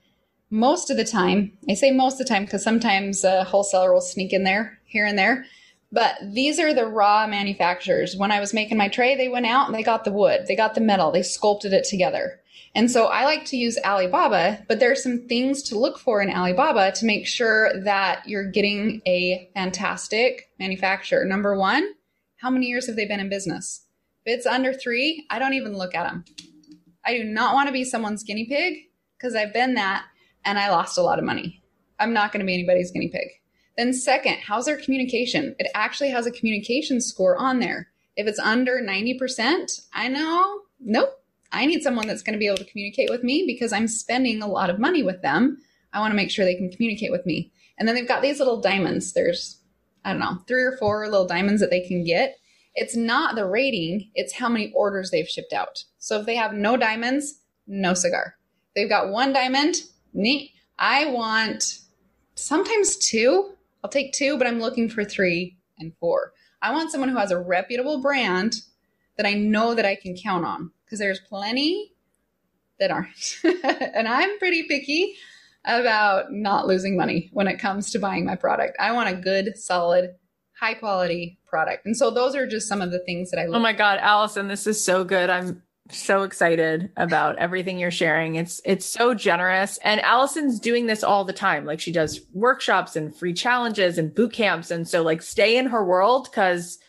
most of the time, I say most of the time because sometimes a wholesaler will sneak in there here and there. But these are the raw manufacturers. When I was making my tray, they went out and they got the wood, they got the metal, they sculpted it together. And so I like to use Alibaba, but there are some things to look for in Alibaba to make sure that you're getting a fantastic manufacturer. Number one, how many years have they been in business? If it's under three, I don't even look at them. I do not want to be someone's guinea pig because I've been that and I lost a lot of money. I'm not going to be anybody's guinea pig. Then, second, how's their communication? It actually has a communication score on there. If it's under 90%, I know, nope, I need someone that's going to be able to communicate with me because I'm spending a lot of money with them. I want to make sure they can communicate with me. And then they've got these little diamonds. There's, I don't know, three or four little diamonds that they can get it's not the rating, it's how many orders they've shipped out. So if they have no diamonds, no cigar. They've got one diamond, neat. I want sometimes two. I'll take two, but I'm looking for three and four. I want someone who has a reputable brand that I know that I can count on because there's plenty that aren't. and I'm pretty picky about not losing money when it comes to buying my product. I want a good, solid high quality product. And so those are just some of the things that I look Oh my god, Alison, this is so good. I'm so excited about everything you're sharing. It's it's so generous. And Alison's doing this all the time. Like she does workshops and free challenges and boot camps and so like stay in her world cuz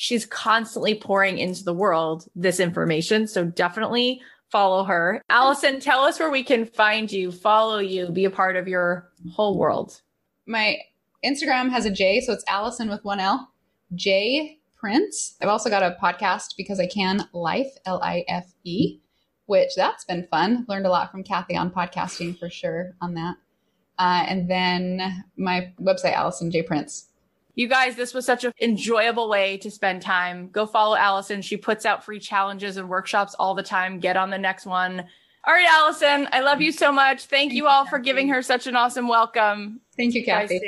she's constantly pouring into the world this information. So definitely follow her. Alison, tell us where we can find you, follow you, be a part of your whole world. My Instagram has a J, so it's Alison with one L. J Prince. I've also got a podcast because I can life L I F E, which that's been fun. Learned a lot from Cathy on podcasting for sure on that. Uh, and then my website, Alison J Prince. You guys, this was such an enjoyable way to spend time. Go follow Alison. She puts out free challenges and workshops all the time. Get on the next one. All right, Alison, I love you so much. Thank, Thank you all for giving her such an awesome welcome. Thank you, Cathy.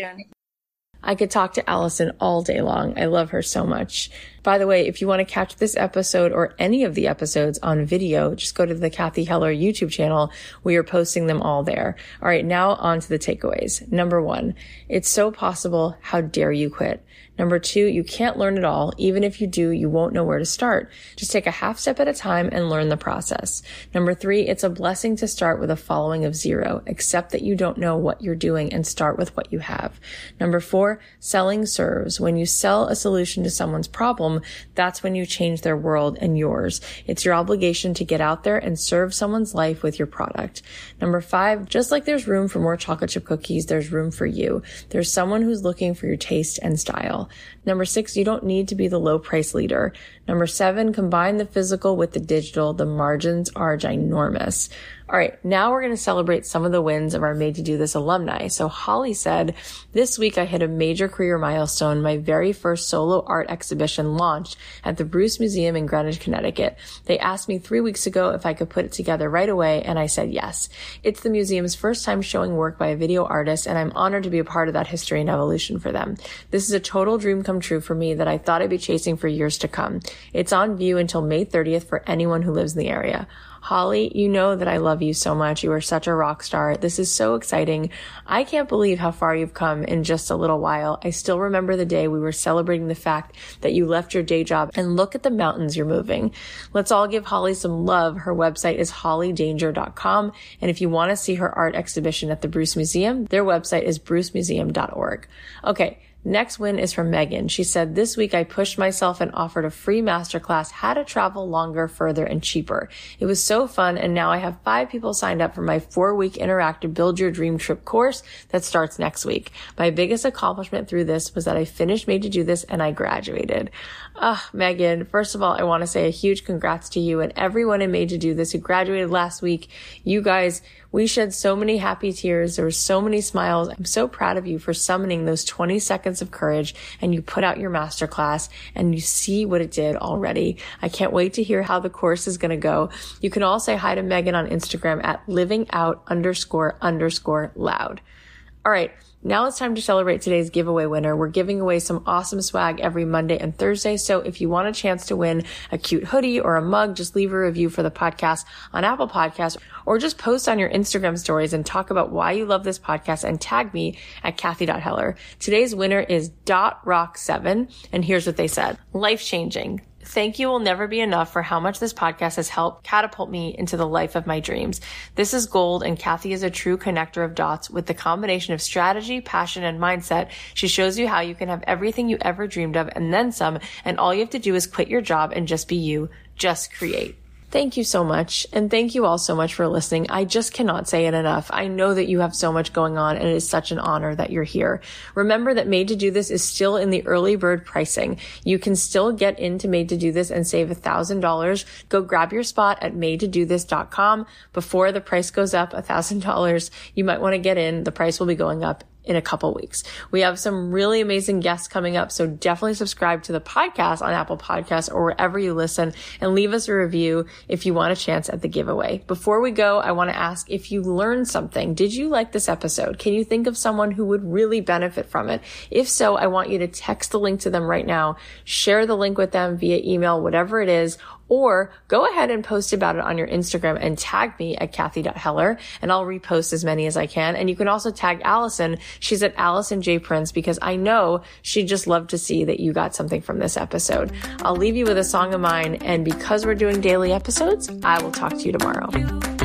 I could talk to Alison all day long. I love her so much. By the way, if you want to catch this episode or any of the episodes on video, just go to the Cathy Heller YouTube channel. We are posting them all there. All right. Now on to the takeaways. Number one, it's so possible. How dare you quit? Number two, you can't learn it all. Even if you do, you won't know where to start. Just take a half step at a time and learn the process. Number three, it's a blessing to start with a following of zero. Accept that you don't know what you're doing and start with what you have. Number four, selling serves. When you sell a solution to someone's problem, that's when you change their world and yours. It's your obligation to get out there and serve someone's life with your product. Number five, just like there's room for more chocolate chip cookies, there's room for you. There's someone who's looking for your taste and style. Number six, you don't need to be the low price leader. Number seven, combine the physical with the digital. The margins are ginormous. All right, now we're going to celebrate some of the wins of our Made to Do This alumni. So Holly said, this week I hit a major career milestone. My very first solo art exhibition launched at the Bruce Museum in Greenwich, Connecticut. They asked me three weeks ago if I could put it together right away, and I said yes. It's the museum's first time showing work by a video artist, and I'm honored to be a part of that history and evolution for them. This is a total dream come true for me that I thought I'd be chasing for years to come. It's on view until May 30th for anyone who lives in the area. Holly, you know that I love you so much. You are such a rock star. This is so exciting. I can't believe how far you've come in just a little while. I still remember the day we were celebrating the fact that you left your day job and look at the mountains you're moving. Let's all give Holly some love. Her website is hollydanger.com. And if you want to see her art exhibition at the Bruce Museum, their website is brucemuseum.org. Okay. Next win is from Megan. She said, this week I pushed myself and offered a free masterclass how to travel longer, further, and cheaper. It was so fun. And now I have five people signed up for my four week interactive build your dream trip course that starts next week. My biggest accomplishment through this was that I finished made to do this and I graduated. Ah, Megan, first of all, I want to say a huge congrats to you and everyone in made to do this who graduated last week. You guys, we shed so many happy tears. There were so many smiles. I'm so proud of you for summoning those 20 seconds of courage and you put out your masterclass and you see what it did already. I can't wait to hear how the course is going to go. You can all say hi to Megan on Instagram at living out underscore underscore loud. All right. Now it's time to celebrate today's giveaway winner. We're giving away some awesome swag every Monday and Thursday. So if you want a chance to win a cute hoodie or a mug, just leave a review for the podcast on Apple Podcasts or just post on your Instagram stories and talk about why you love this podcast and tag me at Cathy.Heller. Today's winner is Dot Rock 7 and here's what they said. Life changing. Thank you will never be enough for how much this podcast has helped catapult me into the life of my dreams. This is gold and Cathy is a true connector of dots with the combination of strategy, passion, and mindset. She shows you how you can have everything you ever dreamed of and then some, and all you have to do is quit your job and just be you. Just create. Thank you so much. And thank you all so much for listening. I just cannot say it enough. I know that you have so much going on and it is such an honor that you're here. Remember that Made to Do This is still in the early bird pricing. You can still get into Made to Do This and save a thousand dollars. Go grab your spot at made to do madetodothis.com before the price goes up a thousand dollars. You might want to get in. The price will be going up in a couple weeks. We have some really amazing guests coming up. So definitely subscribe to the podcast on Apple Podcasts or wherever you listen and leave us a review if you want a chance at the giveaway. Before we go, I want to ask if you learned something. Did you like this episode? Can you think of someone who would really benefit from it? If so, I want you to text the link to them right now, share the link with them via email, whatever it is, or go ahead and post about it on your Instagram and tag me at Cathy.Heller and I'll repost as many as I can. And you can also tag Alison. She's at Alison J. Prince because I know she'd just love to see that you got something from this episode. I'll leave you with a song of mine. And because we're doing daily episodes, I will talk to you tomorrow.